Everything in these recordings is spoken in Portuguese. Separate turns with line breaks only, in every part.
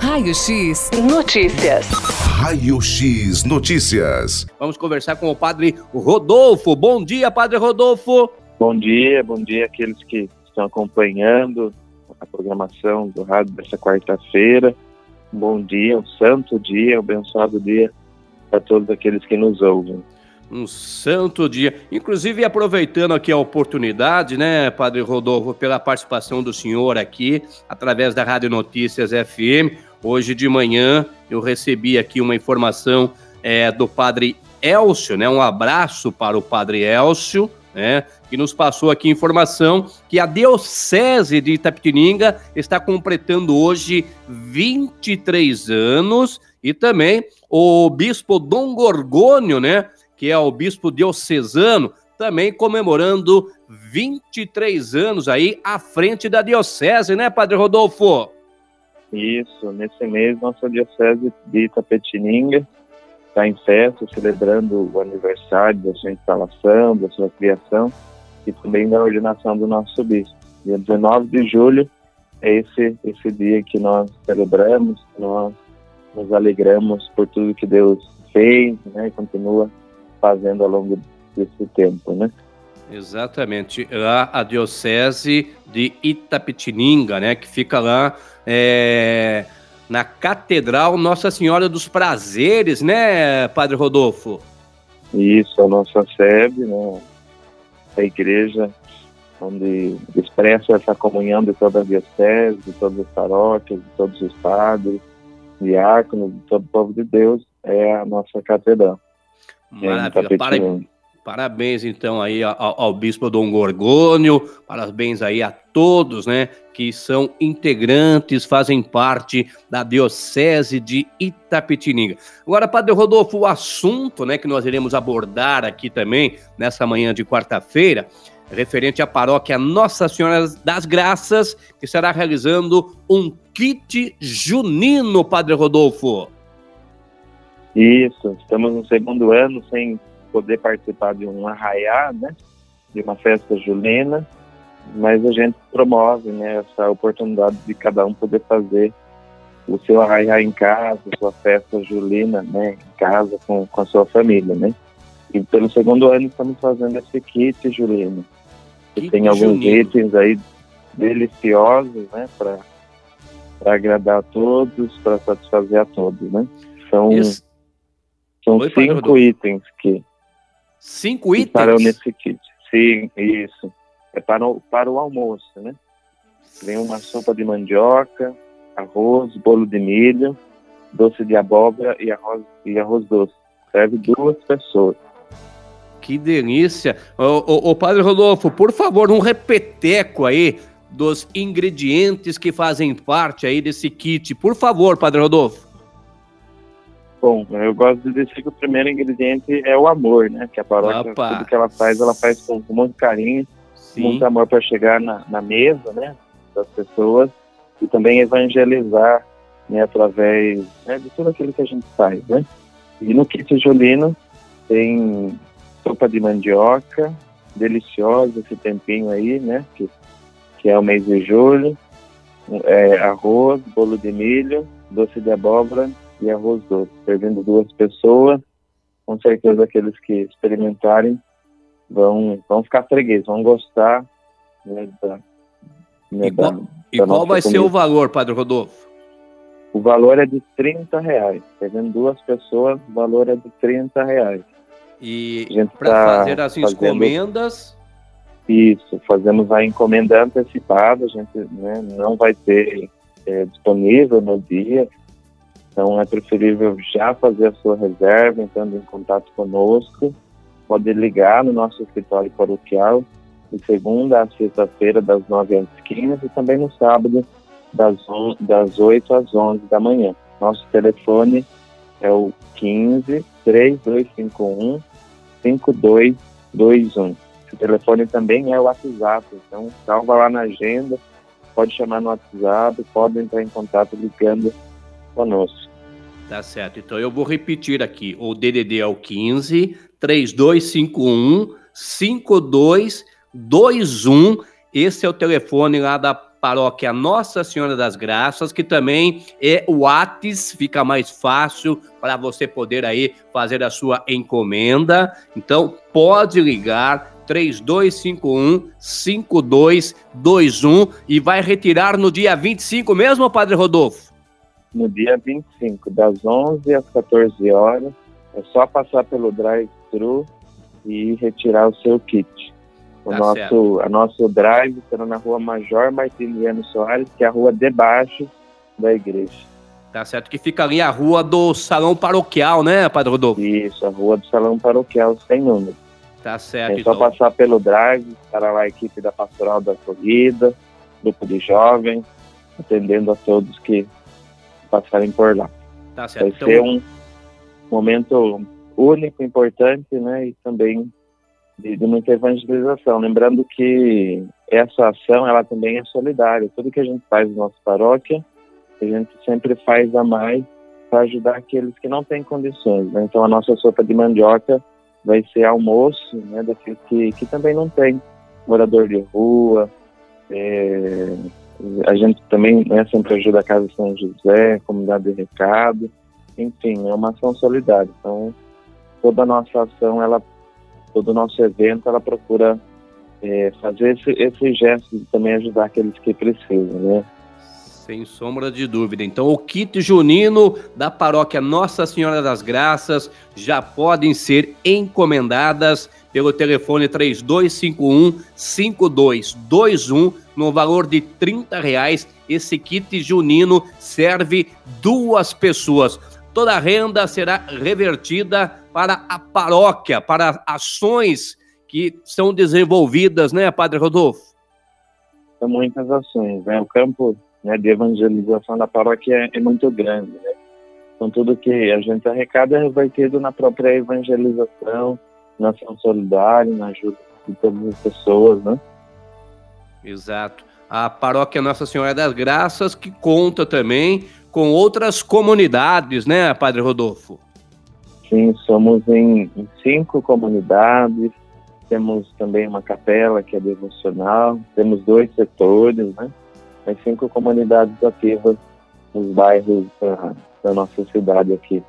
Raio X Notícias.
Raio X Notícias.
Vamos conversar com o padre Rodolfo. Bom dia, padre Rodolfo.
Bom dia, bom dia àqueles que estão acompanhando a programação do rádio desta quarta-feira. Bom dia, um santo dia, um abençoado dia para todos aqueles que nos ouvem.
Um santo dia. Inclusive, aproveitando aqui a oportunidade, né, Padre Rodolfo, pela participação do senhor aqui, através da Rádio Notícias FM. Hoje de manhã eu recebi aqui uma informação é, do Padre Elcio, né? Um abraço para o Padre Elcio, né? Que nos passou aqui informação que a Diocese de Itapetininga está completando hoje 23 anos e também o Bispo Dom Gorgônio, né? que é o bispo diocesano, também comemorando 23 anos aí à frente da diocese, né, Padre Rodolfo?
Isso, nesse mês nossa diocese de Itapetininga está em festa, celebrando o aniversário da sua instalação, da sua criação e também da ordenação do nosso bispo. Dia 19 de julho é esse, esse dia que nós celebramos, nós nos alegramos por tudo que Deus fez né, e continua fazendo ao longo desse tempo, né?
Exatamente. Lá a diocese de Itapetininga, né, que fica lá é, na Catedral Nossa Senhora dos Prazeres, né, Padre Rodolfo?
Isso, a nossa sede, né, a igreja onde expressa essa comunhão de toda a diocese, de todas as paróquias, de todos os padres, diáconos, de todo o povo de Deus, é a nossa catedral.
Maravilha. Para, parabéns, então, aí ao, ao, Bispo Dom Gorgônio, parabéns aí a todos, né, que são integrantes, fazem parte da Diocese de Itapetininga. Agora, Padre Rodolfo, o assunto, né, que nós iremos abordar aqui também, nessa manhã de quarta-feira, referente à paróquia Nossa Senhora das Graças, que estará realizando um kit junino, Padre Rodolfo.
Isso, estamos no segundo ano sem poder participar de um arraiá, né? De uma festa julina, mas a gente promove, né? Essa oportunidade de cada um poder fazer o seu arraiá em casa, sua festa julina, né? Em casa com, com a sua família, né? E pelo segundo ano estamos fazendo esse kit julino. Que tem alguns itens aí deliciosos, né? Para agradar a todos, para satisfazer a todos, né? São Isso são Oi, cinco itens que.
Cinco
itens? Estarão nesse kit. Sim, isso. É para o, para o almoço, né? Vem uma sopa de mandioca, arroz, bolo de milho, doce de abóbora e arroz, e arroz doce. Serve duas pessoas.
Que delícia! Ô, Padre Rodolfo, por favor, um repeteco aí dos ingredientes que fazem parte aí desse kit. Por favor, Padre Rodolfo.
Bom, eu gosto de dizer que o primeiro ingrediente é o amor, né? Que a paróquia, Opa. tudo que ela faz, ela faz com, muito carinho, Sim. muito amor para chegar na, na, mesa, né? Das pessoas e também evangelizar, né? Através né, de tudo aquilo que a gente faz, né? E no kit julino tem sopa de mandioca, deliciosa esse tempinho aí, né? Que, que é o mês de julho, é, arroz, bolo de milho, doce de abóbora e arroz doce, servindo duas pessoas. Com certeza aqueles que experimentarem vão, vão ficar fregueses, vão gostar né, da,
né, e qual, da, e da qual vai comida. ser o valor, Padre Rodolfo?
O valor é de 30 reais. Servindo duas pessoas, o valor é de 30 reais.
E para tá fazer as fazendo... encomendas?
Isso, fazemos a encomenda antecipada, a gente né, não vai ter é, disponível no dia, então é preferível já fazer a sua reserva, entrando em contato conosco. Pode ligar no nosso escritório paroquial de segunda a sexta-feira, das 9 às 15 e também no sábado, das, das 8 às 11 da manhã. Nosso telefone é o 15 3251 5221. Esse telefone também é o WhatsApp, então salva lá na agenda, pode chamar no WhatsApp, pode entrar em contato ligando conosco.
Tá certo. Então eu vou repetir aqui. O DDD é o 15 3251 5221. Esse é o telefone lá da paróquia Nossa Senhora das Graças, que também é o Ates, fica mais fácil para você poder aí fazer a sua encomenda. Então, pode ligar 3251 5221 e vai retirar no dia 25 mesmo, Padre Rodolfo?
No dia 25, das 11 às 14 horas. É só passar pelo drive-thru e retirar o seu kit. O tá nosso, a nosso drive será na rua Major Martiniano Soares, que é a rua debaixo da igreja.
Tá certo, que fica ali a rua do Salão Paroquial, né, Padre Rodolfo?
Isso, a rua do Salão Paroquial, sem número.
Tá certo.
É só então. passar pelo drive, estará lá a equipe da Pastoral da Corrida, grupo de jovens, atendendo a todos que passarem por lá.
Tá certo. Vai
então... ser um momento único, importante, né, e também de, de, muita evangelização. Lembrando que essa ação, ela também é solidária. Tudo que a gente faz na nossa paróquia, a gente sempre faz a mais para ajudar aqueles que não têm condições. Né? Então, a nossa sopa de mandioca vai ser almoço, né, daqueles que, que também não tem, morador de rua. É, a gente também né, sempre ajuda a Casa São José, comunidade de recado. Enfim, é uma ação solidária. Então, toda a nossa ação, ela, todo o nosso evento, ela procura é, fazer esse, esse gesto de também ajudar aqueles que precisam, né?
Sem sombra de dúvida. Então, o kit junino da paróquia Nossa Senhora das Graças já podem ser encomendadas pelo telefone 3251 5221 no valor de 30 reais. Esse kit junino serve duas pessoas. Toda a renda será revertida para a paróquia, para ações que são desenvolvidas, né, Padre Rodolfo?
São muitas ações, né? O campo né, de evangelização da paróquia é, é muito grande, né? Então, tudo que a gente arrecada é revertido na própria evangelização, na ação solidária, na ajuda de todas as pessoas, né?
Exato. A paróquia Nossa Senhora das Graças, que conta também com outras comunidades, né, Padre Rodolfo?
Sim, somos em, em cinco comunidades, temos também uma capela que é devocional, temos dois setores, né? Tem cinco comunidades ativas nos bairros da, da nossa cidade aqui.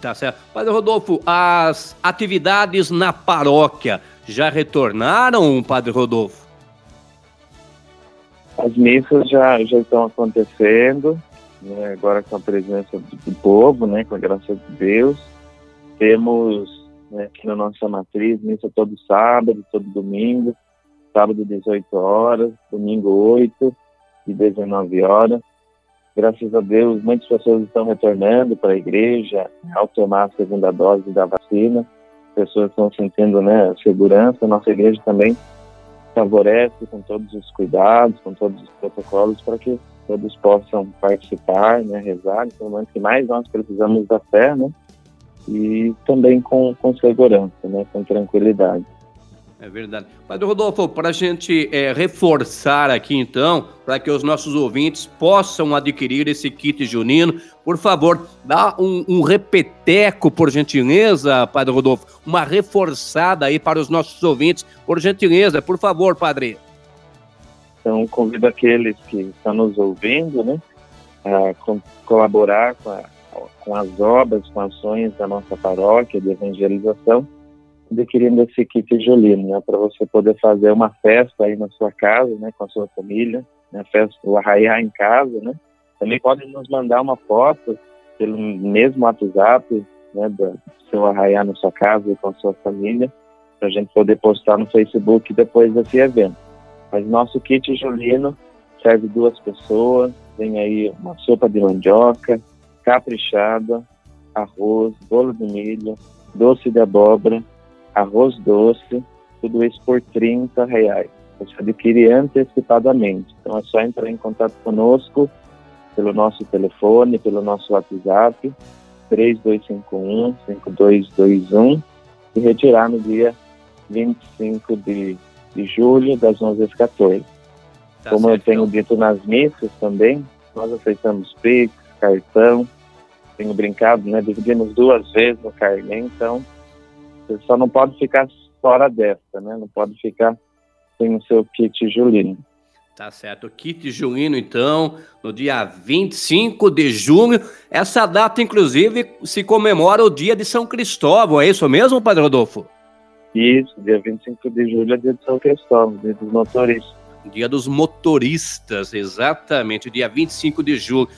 Tá certo. Padre Rodolfo, as atividades na paróquia já retornaram, Padre Rodolfo?
As missas já, já estão acontecendo, né, agora com a presença do, povo, né, com a graça de Deus. Temos né, aqui na nossa matriz missa todo sábado, todo domingo, sábado 18 horas, domingo 8 e 19 horas. Graças a Deus, muitas pessoas estão retornando para a igreja ao tomar a segunda dose da vacina. Pessoas estão sentindo né, segurança. Nossa igreja também favorece com todos os cuidados, com todos os protocolos para que todos possam participar, né, rezar, no momento que mais nós precisamos da fé, né, e também com, com segurança, né, com tranquilidade.
É verdade. Padre Rodolfo, para a gente é, reforçar aqui então, para que os nossos ouvintes possam adquirir esse kit junino, por favor, dá um, um, repeteco, por gentileza, Padre Rodolfo, uma reforçada aí para os nossos ouvintes, por gentileza, por favor, Padre.
Então, convido aqueles que estão nos ouvindo, né, a colaborar com, a, com as obras, com ações da nossa paróquia de evangelização, adquirindo esse kit Julino, né, para você poder fazer uma festa aí na sua casa, né, com a sua família, né, festa do Arraiá em casa, né. Também podem nos mandar uma foto pelo mesmo WhatsApp, né, do seu Arraiá na sua casa e com a sua família, para a gente poder postar no Facebook depois desse evento. Mas nosso kit Julino serve duas pessoas, tem aí uma sopa de mandioca, caprichada, arroz, bolo de milho, doce de abóbora, arroz doce, tudo isso por 30 reais. Você adquire antecipadamente. Então é só entrar em contato conosco pelo nosso telefone, pelo nosso WhatsApp, 3251-5221 e retirar no dia 25 de, de julho, das 11 às 14. Tá Como certo. eu tenho dito nas missas também, nós aceitamos Pix, cartão, tenho brincado, né? Dividimos duas vezes no carnê, então você só não pode ficar fora dessa, né? Não pode ficar sem o seu kit Julino.
Tá certo. Kit junino, então, no dia 25 de junho. Essa data, inclusive, se comemora o dia de São Cristóvão. É isso mesmo, Padre Rodolfo?
Isso, dia 25 de julho é dia de São Cristóvão, dia dos motoristas.
Dia dos motoristas, exatamente, dia 25 de julho.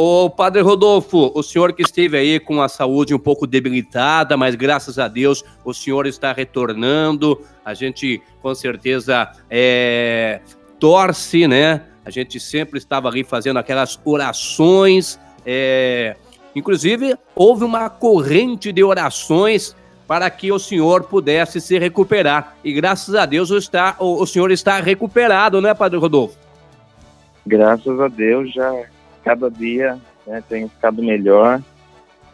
Ô, Padre Rodolfo, o senhor que esteve aí com a saúde um pouco debilitada, mas graças a Deus o senhor está retornando. A gente, com certeza, é, torce, né? A gente sempre estava ali fazendo aquelas orações. É... Inclusive, houve uma corrente de orações para que o senhor pudesse se recuperar. E graças a Deus o, está, o, o senhor está recuperado, né, Padre Rodolfo?
Graças a Deus, já cada dia né, tem ficado melhor.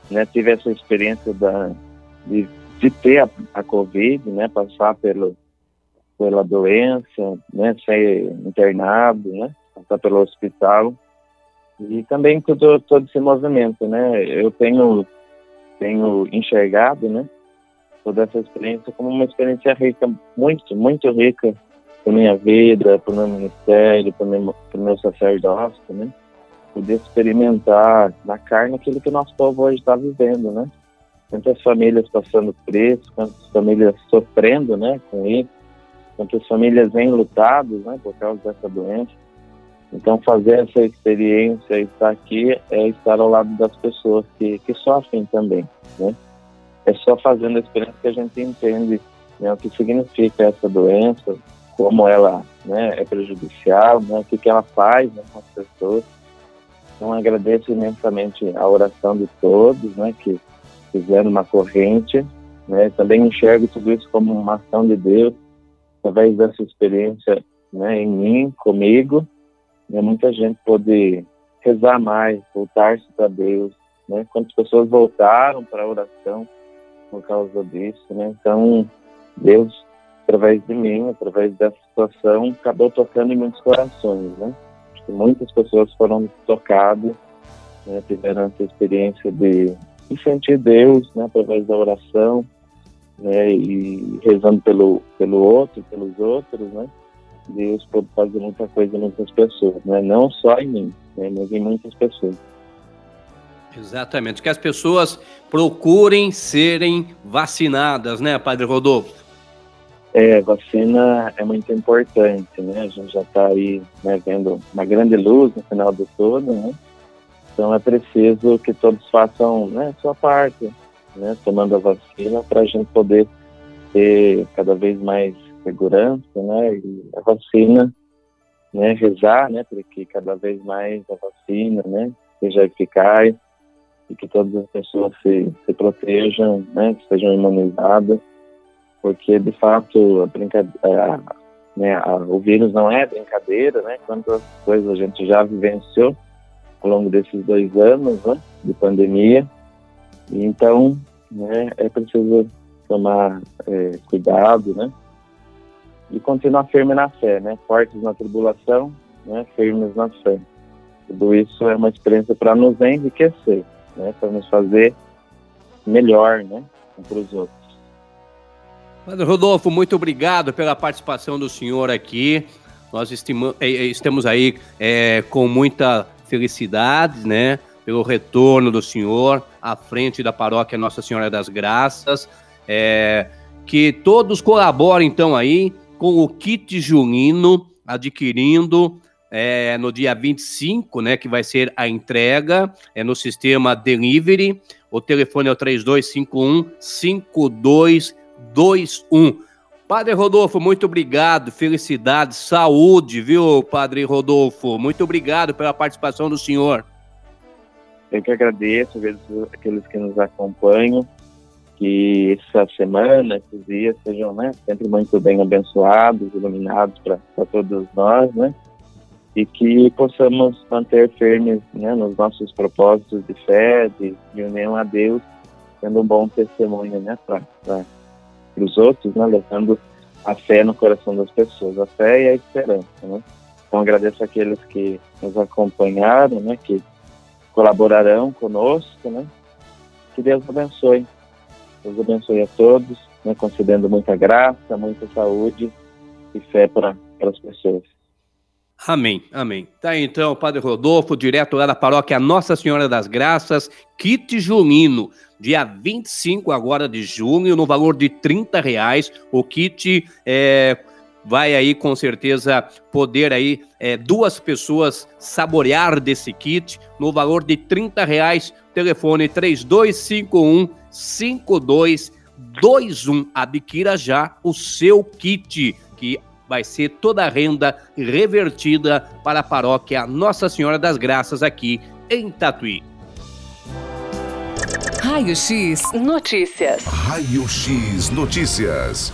Né, tive essa experiência da, de, de ter a, a Covid, né, passar pelo, pela doença, né, ser internado, né, passar pelo hospital e também todo, todo esse movimento, né, eu tenho tenho enxergado, né, toda essa experiência como uma experiência rica, muito, muito rica para minha vida, para o meu ministério, para o meu, meu sacerdócio, né, poder experimentar na carne aquilo que o nosso povo hoje está vivendo, né, quantas famílias passando isso, quantas famílias sofrendo, né, com isso, quantas famílias vêm lutadas né, por causa dessa doença. Então, fazer essa experiência, estar aqui, é estar ao lado das pessoas que, que sofrem também. Né? É só fazendo a experiência que a gente entende né, o que significa essa doença, como ela né, é prejudicial, né, o que, que ela faz né, com as pessoas. Então, agradeço imensamente a oração de todos né, que fizeram uma corrente. Né, também enxergo tudo isso como uma ação de Deus através dessa experiência né, em mim, comigo, né, muita gente pôde rezar mais, voltar-se para Deus. Né? Quantas pessoas voltaram para a oração por causa disso. Né? Então, Deus, através de mim, através dessa situação, acabou tocando em muitos corações. Né? Que muitas pessoas foram tocadas, né, tiveram essa experiência de, de sentir Deus né, através da oração, né, e rezando pelo, pelo outro, pelos outros, né, Deus pode fazer muita coisa em muitas pessoas, né, não só em mim, né, mas em muitas pessoas.
Exatamente, que as pessoas procurem serem vacinadas, né, Padre Rodolfo?
É, vacina é muito importante, né? A gente já está aí né, vendo uma grande luz no final do túnel, né? Então é preciso que todos façam né, sua parte, né, tomando a vacina para a gente poder ter cada vez mais segurança, né, e a vacina, né, rezar, né, para que cada vez mais a vacina, né, seja eficaz e que todas as pessoas se, se protejam, né, que sejam imunizadas, porque de fato a brincadeira, né, a, o vírus não é brincadeira, né, quantas coisas a gente já vivenciou ao longo desses dois anos, né, de pandemia, então, né, é preciso tomar é, cuidado, né? E continuar firme na fé, né? Fortes na tribulação, né? Firmes na fé. Tudo isso é uma experiência para nos enriquecer, né? Para nos fazer melhor, né? Para os outros.
Padre Rodolfo, muito obrigado pela participação do senhor aqui. Nós estima, é, é, estamos aí é, com muita felicidade, né? pelo retorno do Senhor à frente da paróquia Nossa Senhora das Graças. É, que todos colaborem, então, aí com o kit junino, adquirindo é, no dia 25, né, que vai ser a entrega, é no sistema delivery. O telefone é o 3251 5221. Padre Rodolfo, muito obrigado, felicidade, saúde, viu, Padre Rodolfo? Muito obrigado pela participação do senhor.
Eu que agradeço aqueles que nos acompanham, que essa semana, esses dias sejam né, sempre muito bem abençoados, iluminados para todos nós, né? E que possamos manter firmes né, nos nossos propósitos de fé, de, de união a Deus, sendo um bom testemunho né, para os outros, né, levando a fé no coração das pessoas, a fé e a esperança. Né? Então agradeço aqueles que nos acompanharam, né, que colaborarão conosco, né? Que Deus abençoe. Deus abençoe a todos, né? concedendo muita graça, muita saúde e fé para as pessoas.
Amém, amém. Tá então, Padre Rodolfo, direto lá da paróquia Nossa Senhora das Graças, kit junino, dia 25 agora de junho, no valor de 30 reais. O kit é, vai aí com certeza poder aí é, duas pessoas saborear desse kit no valor de 30 reais. Telefone 3251 5221. Adquira já o seu kit, que vai ser toda a renda revertida para a paróquia Nossa Senhora das Graças aqui em Tatuí.
Raio X Notícias.
Raio X Notícias.